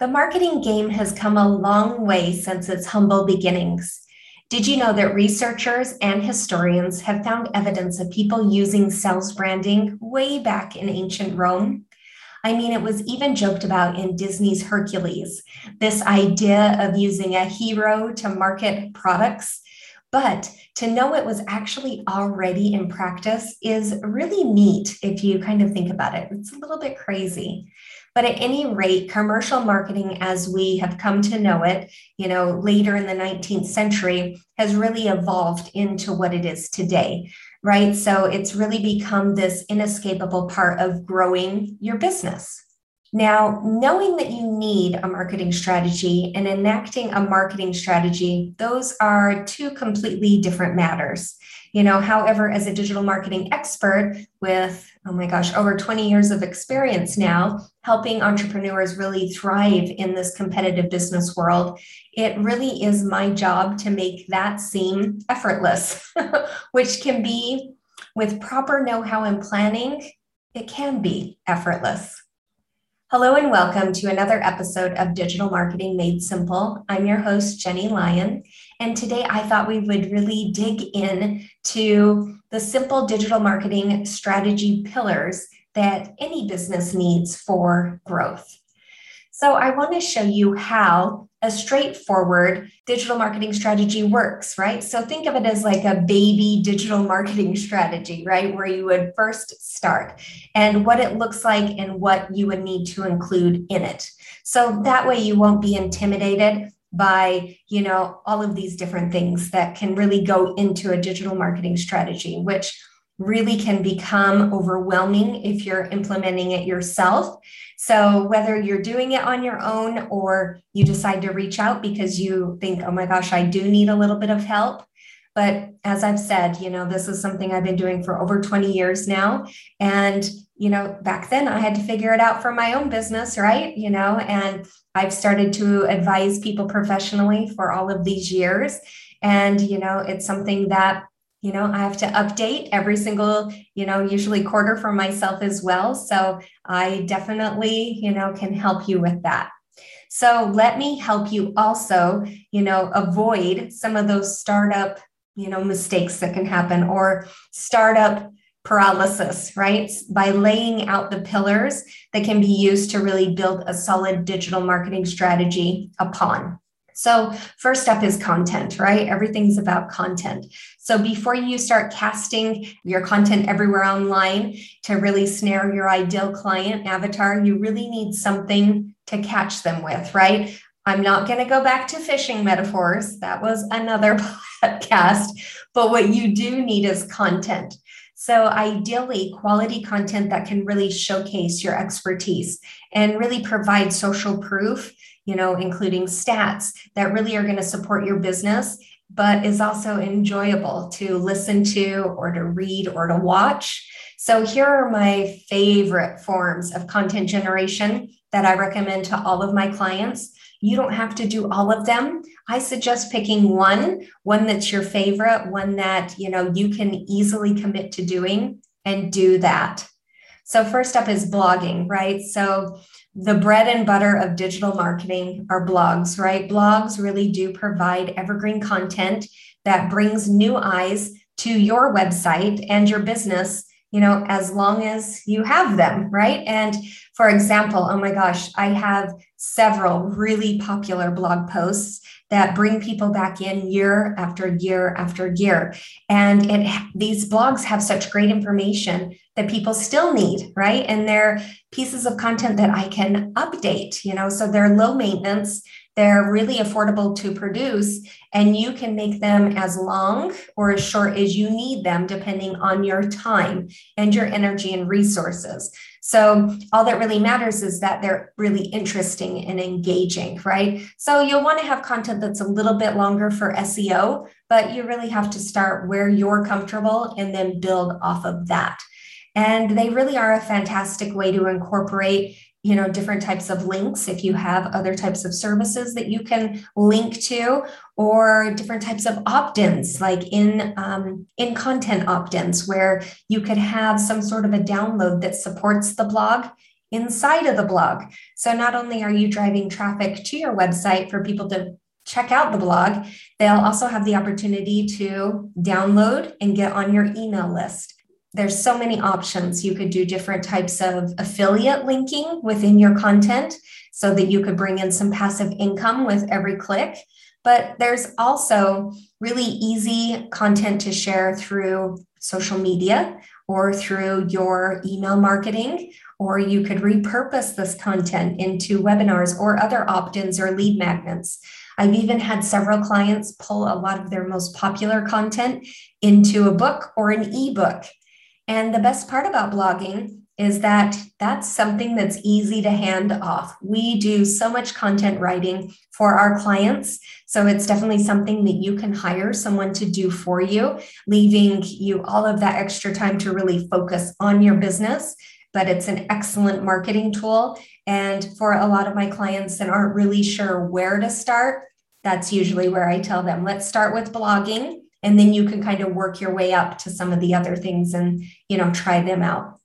The marketing game has come a long way since its humble beginnings. Did you know that researchers and historians have found evidence of people using sales branding way back in ancient Rome? I mean, it was even joked about in Disney's Hercules, this idea of using a hero to market products. But to know it was actually already in practice is really neat if you kind of think about it. It's a little bit crazy. But at any rate, commercial marketing, as we have come to know it, you know, later in the 19th century, has really evolved into what it is today, right? So it's really become this inescapable part of growing your business. Now, knowing that you need a marketing strategy and enacting a marketing strategy, those are two completely different matters. You know, however, as a digital marketing expert with, oh my gosh, over 20 years of experience now, helping entrepreneurs really thrive in this competitive business world, it really is my job to make that seem effortless, which can be with proper know how and planning, it can be effortless. Hello and welcome to another episode of Digital Marketing Made Simple. I'm your host, Jenny Lyon. And today I thought we would really dig in to the simple digital marketing strategy pillars that any business needs for growth. So I want to show you how a straightforward digital marketing strategy works, right? So think of it as like a baby digital marketing strategy, right? Where you would first start and what it looks like and what you would need to include in it. So that way you won't be intimidated by you know all of these different things that can really go into a digital marketing strategy which really can become overwhelming if you're implementing it yourself so, whether you're doing it on your own or you decide to reach out because you think, oh my gosh, I do need a little bit of help. But as I've said, you know, this is something I've been doing for over 20 years now. And, you know, back then I had to figure it out for my own business, right? You know, and I've started to advise people professionally for all of these years. And, you know, it's something that you know i have to update every single you know usually quarter for myself as well. So i definitely you know can help you with that. So let me help you also you know avoid some of those startup you know mistakes that can happen or startup paralysis right? By laying out the pillars that can be used to really build a solid digital marketing strategy upon so, first up is content, right? Everything's about content. So, before you start casting your content everywhere online to really snare your ideal client avatar, you really need something to catch them with, right? I'm not going to go back to fishing metaphors. That was another podcast. But what you do need is content. So, ideally, quality content that can really showcase your expertise and really provide social proof you know, including stats that really are going to support your business, but is also enjoyable to listen to or to read or to watch. So, here are my favorite forms of content generation that I recommend to all of my clients. You don't have to do all of them. I suggest picking one, one that's your favorite, one that, you know, you can easily commit to doing and do that. So, first up is blogging, right? So, the bread and butter of digital marketing are blogs, right? Blogs really do provide evergreen content that brings new eyes to your website and your business, you know, as long as you have them, right? And for example, oh my gosh, I have several really popular blog posts that bring people back in year after year after year. And it these blogs have such great information that people still need, right? And they're pieces of content that I can update, you know, so they're low maintenance they're really affordable to produce, and you can make them as long or as short as you need them, depending on your time and your energy and resources. So, all that really matters is that they're really interesting and engaging, right? So, you'll want to have content that's a little bit longer for SEO, but you really have to start where you're comfortable and then build off of that. And they really are a fantastic way to incorporate you know different types of links. If you have other types of services that you can link to or different types of opt-ins like in um, in content opt-ins where you could have some sort of a download that supports the blog inside of the blog. So not only are you driving traffic to your website for people to check out the blog they'll also have the opportunity to download and get on your email list there's so many options. You could do different types of affiliate linking within your content so that you could bring in some passive income with every click. But there's also really easy content to share through social media or through your email marketing, or you could repurpose this content into webinars or other opt ins or lead magnets. I've even had several clients pull a lot of their most popular content into a book or an ebook. And the best part about blogging is that that's something that's easy to hand off. We do so much content writing for our clients. So it's definitely something that you can hire someone to do for you, leaving you all of that extra time to really focus on your business. But it's an excellent marketing tool. And for a lot of my clients that aren't really sure where to start, that's usually where I tell them, let's start with blogging and then you can kind of work your way up to some of the other things and you know try them out.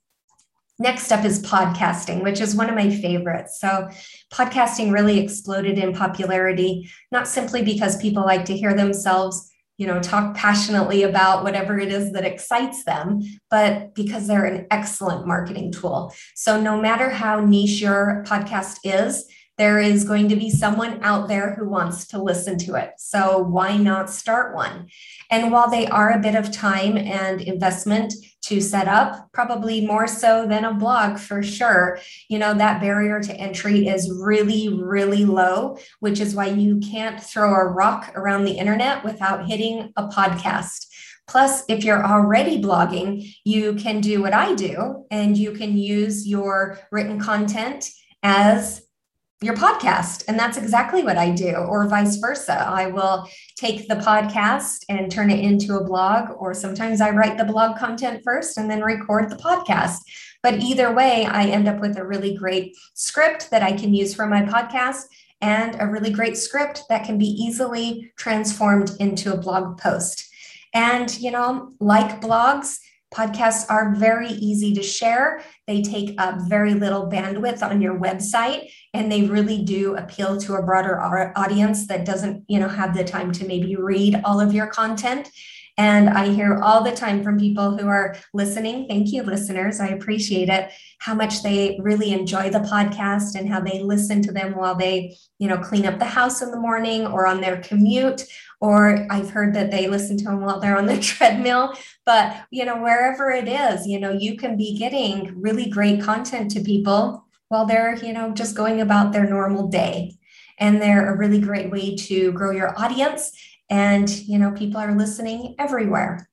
Next up is podcasting which is one of my favorites. So podcasting really exploded in popularity not simply because people like to hear themselves you know talk passionately about whatever it is that excites them but because they're an excellent marketing tool. So no matter how niche your podcast is there is going to be someone out there who wants to listen to it. So why not start one? And while they are a bit of time and investment to set up, probably more so than a blog for sure, you know, that barrier to entry is really, really low, which is why you can't throw a rock around the internet without hitting a podcast. Plus, if you're already blogging, you can do what I do and you can use your written content as your podcast. And that's exactly what I do, or vice versa. I will take the podcast and turn it into a blog, or sometimes I write the blog content first and then record the podcast. But either way, I end up with a really great script that I can use for my podcast and a really great script that can be easily transformed into a blog post. And, you know, like blogs, Podcasts are very easy to share. They take up very little bandwidth on your website and they really do appeal to a broader audience that doesn't, you know, have the time to maybe read all of your content. And I hear all the time from people who are listening. Thank you, listeners. I appreciate it. How much they really enjoy the podcast and how they listen to them while they, you know, clean up the house in the morning or on their commute or I've heard that they listen to them while they're on the treadmill. But, you know, wherever it is, you know, you can be getting really great content to people while they're, you know, just going about their normal day. And they're a really great way to grow your audience. And, you know, people are listening everywhere.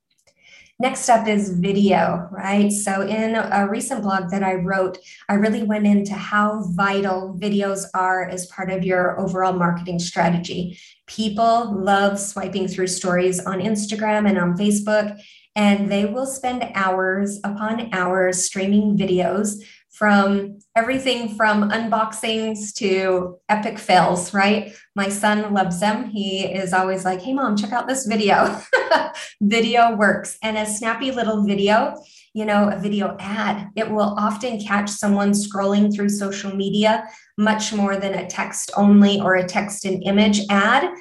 Next up is video, right? So, in a recent blog that I wrote, I really went into how vital videos are as part of your overall marketing strategy. People love swiping through stories on Instagram and on Facebook, and they will spend hours upon hours streaming videos from everything from unboxings to epic fails, right? My son loves them. He is always like, hey, mom, check out this video. video works. And a snappy little video, you know, a video ad, it will often catch someone scrolling through social media much more than a text only or a text and image ad.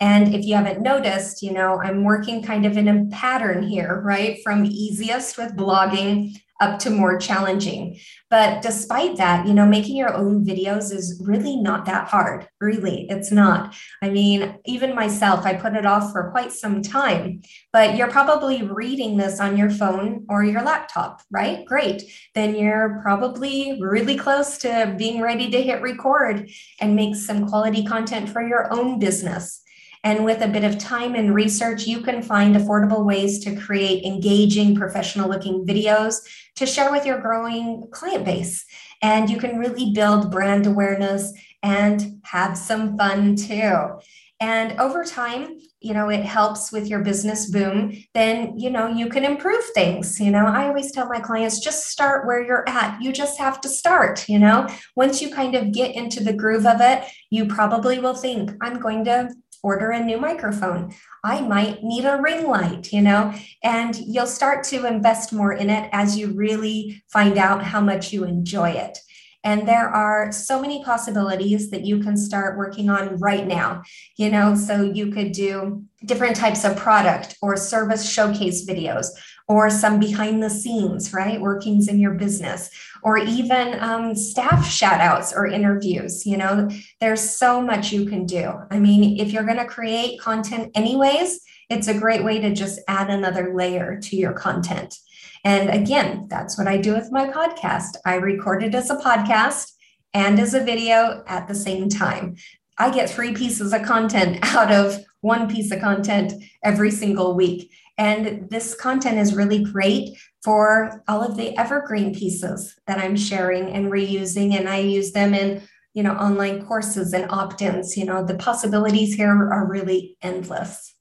And if you haven't noticed, you know, I'm working kind of in a pattern here, right? From easiest with blogging up to more challenging. But despite that, you know, making your own videos is really not that hard. Really, it's not. I mean, even myself, I put it off for quite some time, but you're probably reading this on your phone or your laptop, right? Great. Then you're probably really close to being ready to hit record and make some quality content for your own business. And with a bit of time and research, you can find affordable ways to create engaging, professional looking videos to share with your growing client base. And you can really build brand awareness and have some fun too. And over time, you know, it helps with your business boom, then, you know, you can improve things. You know, I always tell my clients just start where you're at. You just have to start. You know, once you kind of get into the groove of it, you probably will think, I'm going to order a new microphone. I might need a ring light, you know, and you'll start to invest more in it as you really find out how much you enjoy it. And there are so many possibilities that you can start working on right now. You know, so you could do different types of product or service showcase videos or some behind the scenes, right? Workings in your business, or even um, staff shout outs or interviews. You know, there's so much you can do. I mean, if you're going to create content anyways, it's a great way to just add another layer to your content. And again, that's what I do with my podcast. I record it as a podcast and as a video at the same time. I get three pieces of content out of one piece of content every single week. And this content is really great for all of the evergreen pieces that I'm sharing and reusing. And I use them in, you know, online courses and opt-ins. You know, the possibilities here are really endless.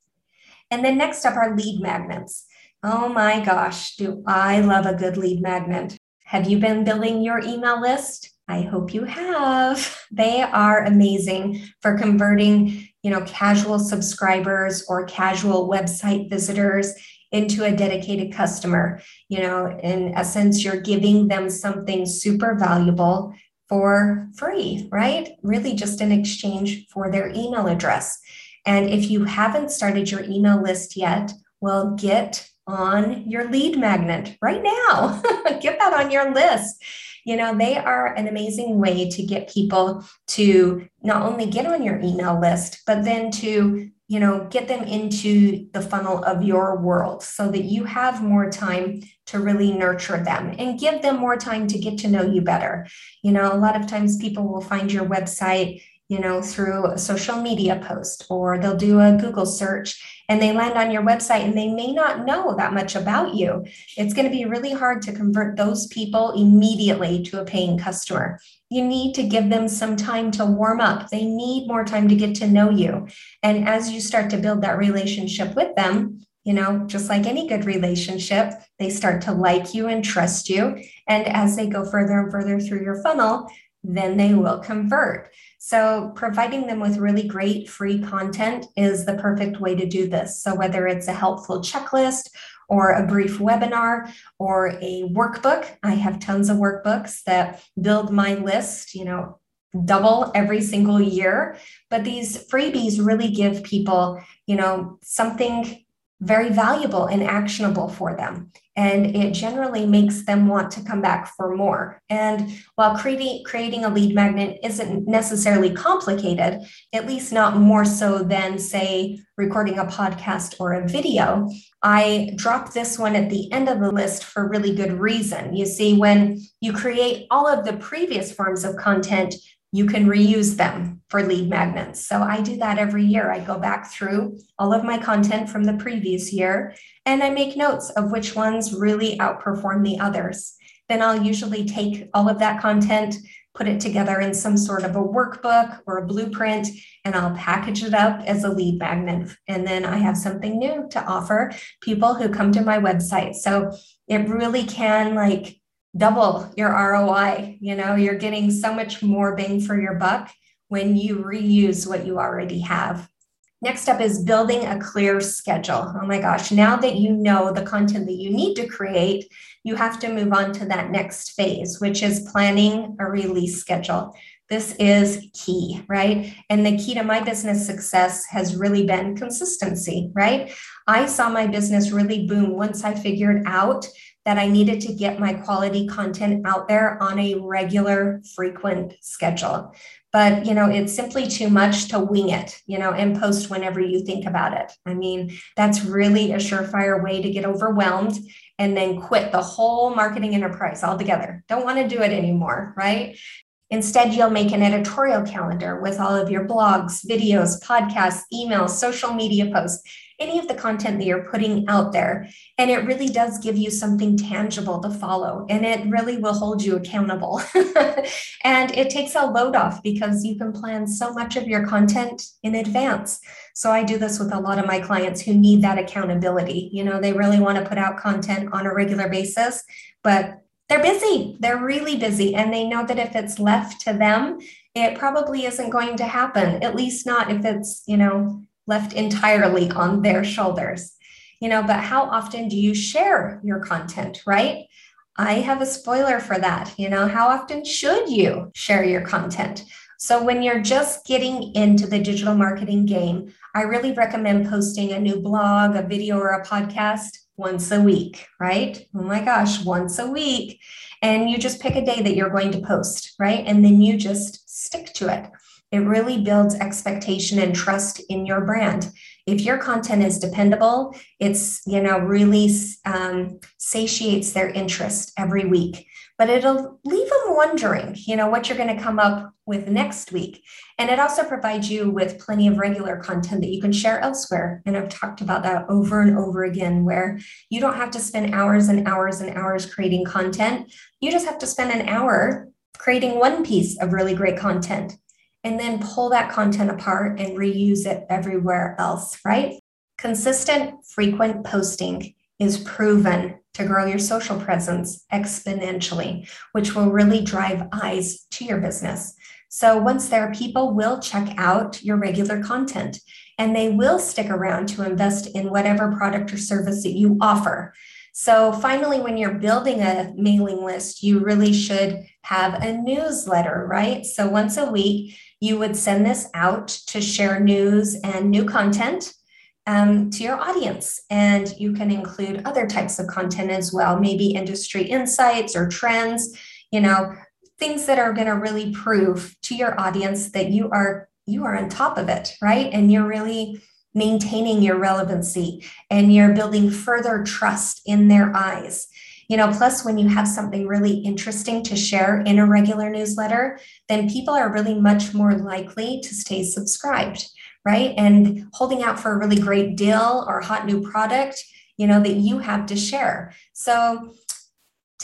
And then next up are lead magnets. Oh my gosh, do I love a good lead magnet. Have you been building your email list? I hope you have. They are amazing for converting, you know, casual subscribers or casual website visitors into a dedicated customer. You know, in essence, you're giving them something super valuable for free, right? Really just in exchange for their email address. And if you haven't started your email list yet, well, get on your lead magnet right now. get that on your list. You know, they are an amazing way to get people to not only get on your email list, but then to, you know, get them into the funnel of your world so that you have more time to really nurture them and give them more time to get to know you better. You know, a lot of times people will find your website you know, through a social media post or they'll do a Google search and they land on your website and they may not know that much about you. It's going to be really hard to convert those people immediately to a paying customer. You need to give them some time to warm up. They need more time to get to know you. And as you start to build that relationship with them, you know, just like any good relationship, they start to like you and trust you. And as they go further and further through your funnel, then they will convert. So, providing them with really great free content is the perfect way to do this. So, whether it's a helpful checklist or a brief webinar or a workbook, I have tons of workbooks that build my list, you know, double every single year. But these freebies really give people, you know, something very valuable and actionable for them. And it generally makes them want to come back for more. And while creating, creating a lead magnet isn't necessarily complicated, at least not more so than, say, recording a podcast or a video, I drop this one at the end of the list for really good reason. You see, when you create all of the previous forms of content, you can reuse them for lead magnets. So I do that every year. I go back through all of my content from the previous year and I make notes of which ones really outperform the others. Then I'll usually take all of that content, put it together in some sort of a workbook or a blueprint, and I'll package it up as a lead magnet. And then I have something new to offer people who come to my website. So it really can like double your ROI. You know, you're getting so much more bang for your buck when you reuse what you already have. Next up is building a clear schedule. Oh my gosh, now that you know the content that you need to create, you have to move on to that next phase, which is planning a release schedule. This is key, right? And the key to my business success has really been consistency, right? I saw my business really boom once I figured out that I needed to get my quality content out there on a regular, frequent schedule. But, you know, it's simply too much to wing it, you know, and post whenever you think about it. I mean, that's really a surefire way to get overwhelmed and then quit the whole marketing enterprise altogether. Don't want to do it anymore, right? Instead, you'll make an editorial calendar with all of your blogs, videos, podcasts, emails, social media posts, any of the content that you're putting out there. And it really does give you something tangible to follow and it really will hold you accountable. and it takes a load off because you can plan so much of your content in advance. So I do this with a lot of my clients who need that accountability. You know, they really want to put out content on a regular basis, but they're busy. They're really busy. And they know that if it's left to them, it probably isn't going to happen, at least not if it's, you know, left entirely on their shoulders. You know, but how often do you share your content, right? I have a spoiler for that. You know, how often should you share your content? So, when you're just getting into the digital marketing game, I really recommend posting a new blog, a video, or a podcast once a week, right? Oh my gosh, once a week. And you just pick a day that you're going to post, right? And then you just stick to it. It really builds expectation and trust in your brand. If your content is dependable, it's, you know, really um, satiates their interest every week but it'll leave them wondering, you know, what you're going to come up with next week. And it also provides you with plenty of regular content that you can share elsewhere. And I've talked about that over and over again, where you don't have to spend hours and hours and hours creating content. You just have to spend an hour creating one piece of really great content and then pull that content apart and reuse it everywhere else, right? Consistent, frequent posting is proven to grow your social presence exponentially, which will really drive eyes to your business. So once there, people will check out your regular content and they will stick around to invest in whatever product or service that you offer. So finally, when you're building a mailing list, you really should have a newsletter, right? So once a week, you would send this out to share news and new content um, to your audience. And you can include other types of content as well, maybe industry insights or trends, you know, things that are going to really prove to your audience that you are you are on top of it, right? And you're really maintaining your relevancy and you're building further trust in their eyes. You know, plus when you have something really interesting to share in a regular newsletter, then people are really much more likely to stay subscribed right? And holding out for a really great deal or hot new product, you know, that you have to share. So,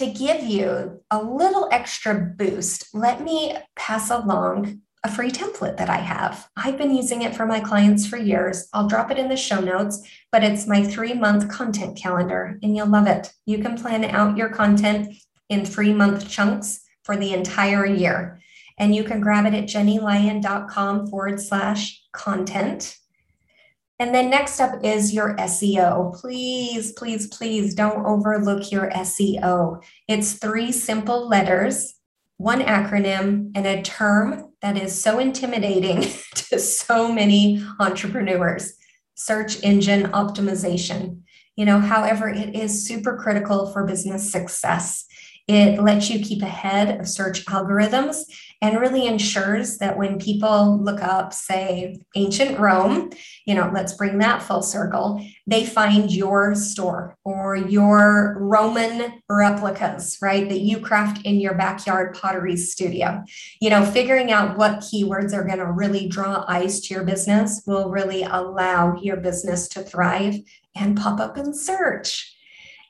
to give you a little extra boost, let me pass along a free template that I have. I've been using it for my clients for years. I'll drop it in the show notes, but it's my three month content calendar, and you'll love it. You can plan out your content in three month chunks for the entire year. And you can grab it at jennylyon.com forward slash content. And then next up is your SEO. Please, please, please don't overlook your SEO. It's three simple letters, one acronym, and a term that is so intimidating to so many entrepreneurs search engine optimization. You know, however, it is super critical for business success. It lets you keep ahead of search algorithms and really ensures that when people look up, say, ancient Rome, you know, let's bring that full circle, they find your store or your Roman replicas, right, that you craft in your backyard pottery studio. You know, figuring out what keywords are going to really draw eyes to your business will really allow your business to thrive and pop up in search.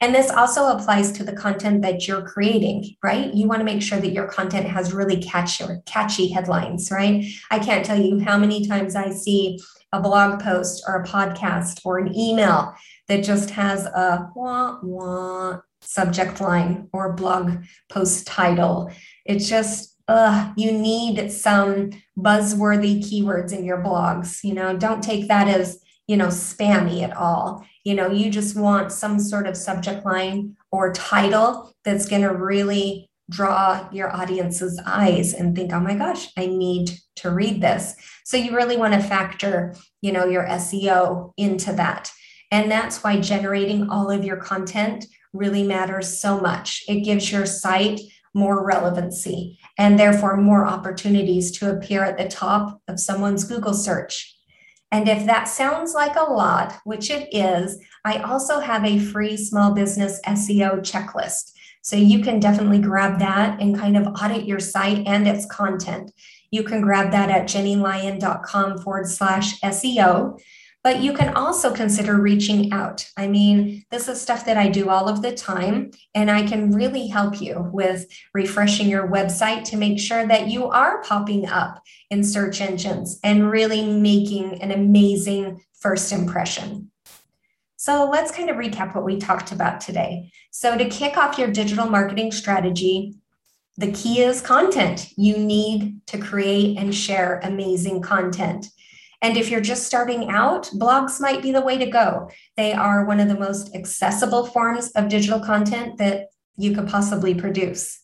And this also applies to the content that you're creating, right? You want to make sure that your content has really catchy, catchy headlines, right? I can't tell you how many times I see a blog post or a podcast or an email that just has a wah wah subject line or blog post title. It's just uh, you need some buzzworthy keywords in your blogs. You know, don't take that as you know spammy at all you know you just want some sort of subject line or title that's going to really draw your audience's eyes and think, oh my gosh, I need to read this. So you really want to factor, you know, your SEO into that. And that's why generating all of your content really matters so much. It gives your site more relevancy and therefore more opportunities to appear at the top of someone's Google search. And if that sounds like a lot, which it is, I also have a free small business SEO checklist. So you can definitely grab that and kind of audit your site and its content. You can grab that at jennylyon.com forward slash SEO. But you can also consider reaching out. I mean, this is stuff that I do all of the time, and I can really help you with refreshing your website to make sure that you are popping up in search engines and really making an amazing first impression. So let's kind of recap what we talked about today. So, to kick off your digital marketing strategy, the key is content. You need to create and share amazing content. And if you're just starting out, blogs might be the way to go. They are one of the most accessible forms of digital content that you could possibly produce.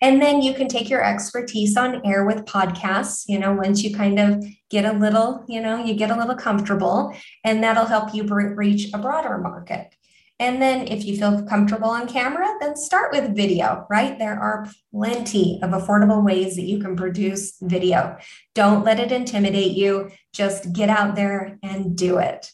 And then you can take your expertise on air with podcasts, you know, once you kind of get a little, you know, you get a little comfortable, and that'll help you reach a broader market. And then if you feel comfortable on camera, then start with video, right? There are plenty of affordable ways that you can produce video. Don't let it intimidate you. Just get out there and do it.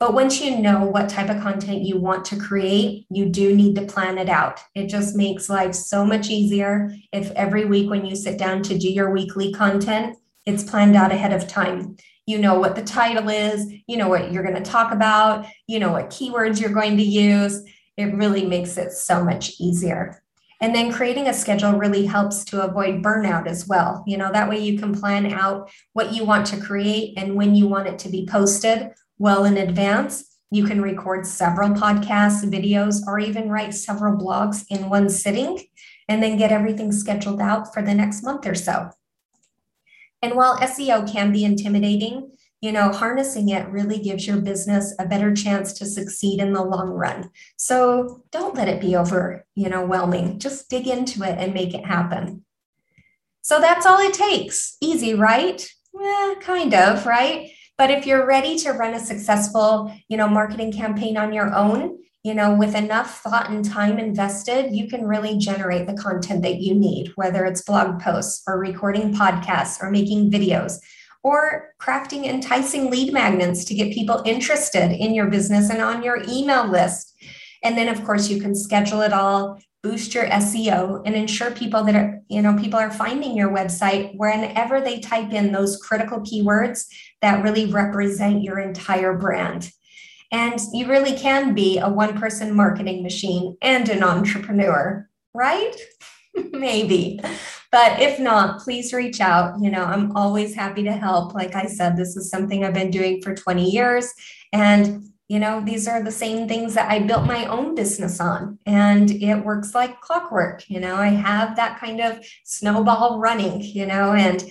But once you know what type of content you want to create, you do need to plan it out. It just makes life so much easier if every week when you sit down to do your weekly content, it's planned out ahead of time you know what the title is, you know what you're going to talk about, you know what keywords you're going to use. It really makes it so much easier. And then creating a schedule really helps to avoid burnout as well. You know, that way you can plan out what you want to create and when you want it to be posted well in advance. You can record several podcasts, videos, or even write several blogs in one sitting and then get everything scheduled out for the next month or so. And while SEO can be intimidating, you know, harnessing it really gives your business a better chance to succeed in the long run. So don't let it be over, you know, whelming. Just dig into it and make it happen. So that's all it takes. Easy, right? Yeah, kind of, right? But if you're ready to run a successful, you know, marketing campaign on your own, you know, with enough thought and time invested, you can really generate the content that you need, whether it's blog posts or recording podcasts or making videos or crafting enticing lead magnets to get people interested in your business and on your email list. And then, of course, you can schedule it all, boost your SEO, and ensure people that are, you know, people are finding your website whenever they type in those critical keywords that really represent your entire brand. And you really can be a one person marketing machine and an entrepreneur, right? Maybe. But if not, please reach out. You know, I'm always happy to help. Like I said, this is something I've been doing for 20 years. And, you know, these are the same things that I built my own business on. And it works like clockwork. You know, I have that kind of snowball running, you know, and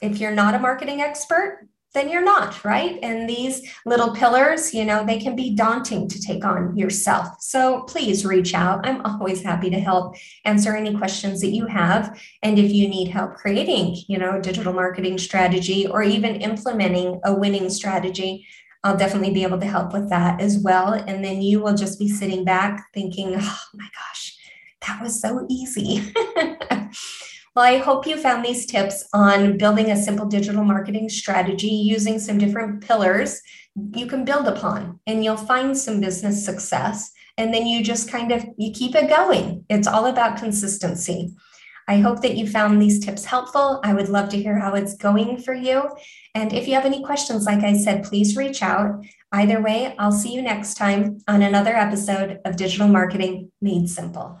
if you're not a marketing expert, then you're not, right? And these little pillars, you know, they can be daunting to take on yourself. So please reach out. I'm always happy to help answer any questions that you have. And if you need help creating, you know, a digital marketing strategy or even implementing a winning strategy, I'll definitely be able to help with that as well. And then you will just be sitting back thinking, oh my gosh, that was so easy. Well, I hope you found these tips on building a simple digital marketing strategy using some different pillars you can build upon and you'll find some business success and then you just kind of you keep it going. It's all about consistency. I hope that you found these tips helpful. I would love to hear how it's going for you. And if you have any questions, like I said, please reach out. Either way, I'll see you next time on another episode of Digital Marketing Made Simple.